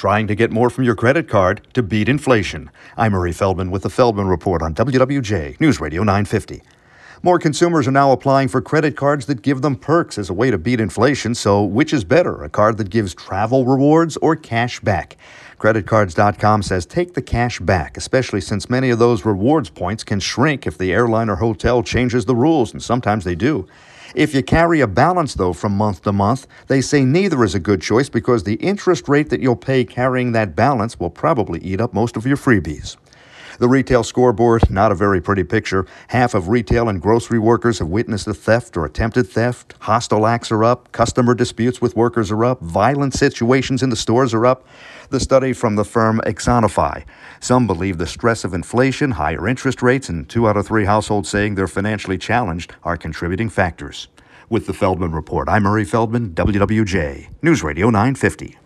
trying to get more from your credit card to beat inflation. I'm Murray Feldman with the Feldman Report on WWJ News Radio 950. More consumers are now applying for credit cards that give them perks as a way to beat inflation. So, which is better, a card that gives travel rewards or cash back? Creditcards.com says take the cash back, especially since many of those rewards points can shrink if the airline or hotel changes the rules, and sometimes they do. If you carry a balance, though, from month to month, they say neither is a good choice because the interest rate that you'll pay carrying that balance will probably eat up most of your freebies. The retail scoreboard, not a very pretty picture. Half of retail and grocery workers have witnessed a theft or attempted theft. Hostile acts are up. Customer disputes with workers are up. Violent situations in the stores are up. The study from the firm Axonify. Some believe the stress of inflation, higher interest rates, and two out of three households saying they're financially challenged are contributing factors. With the Feldman Report, I'm Murray Feldman, WWJ, News Radio 950.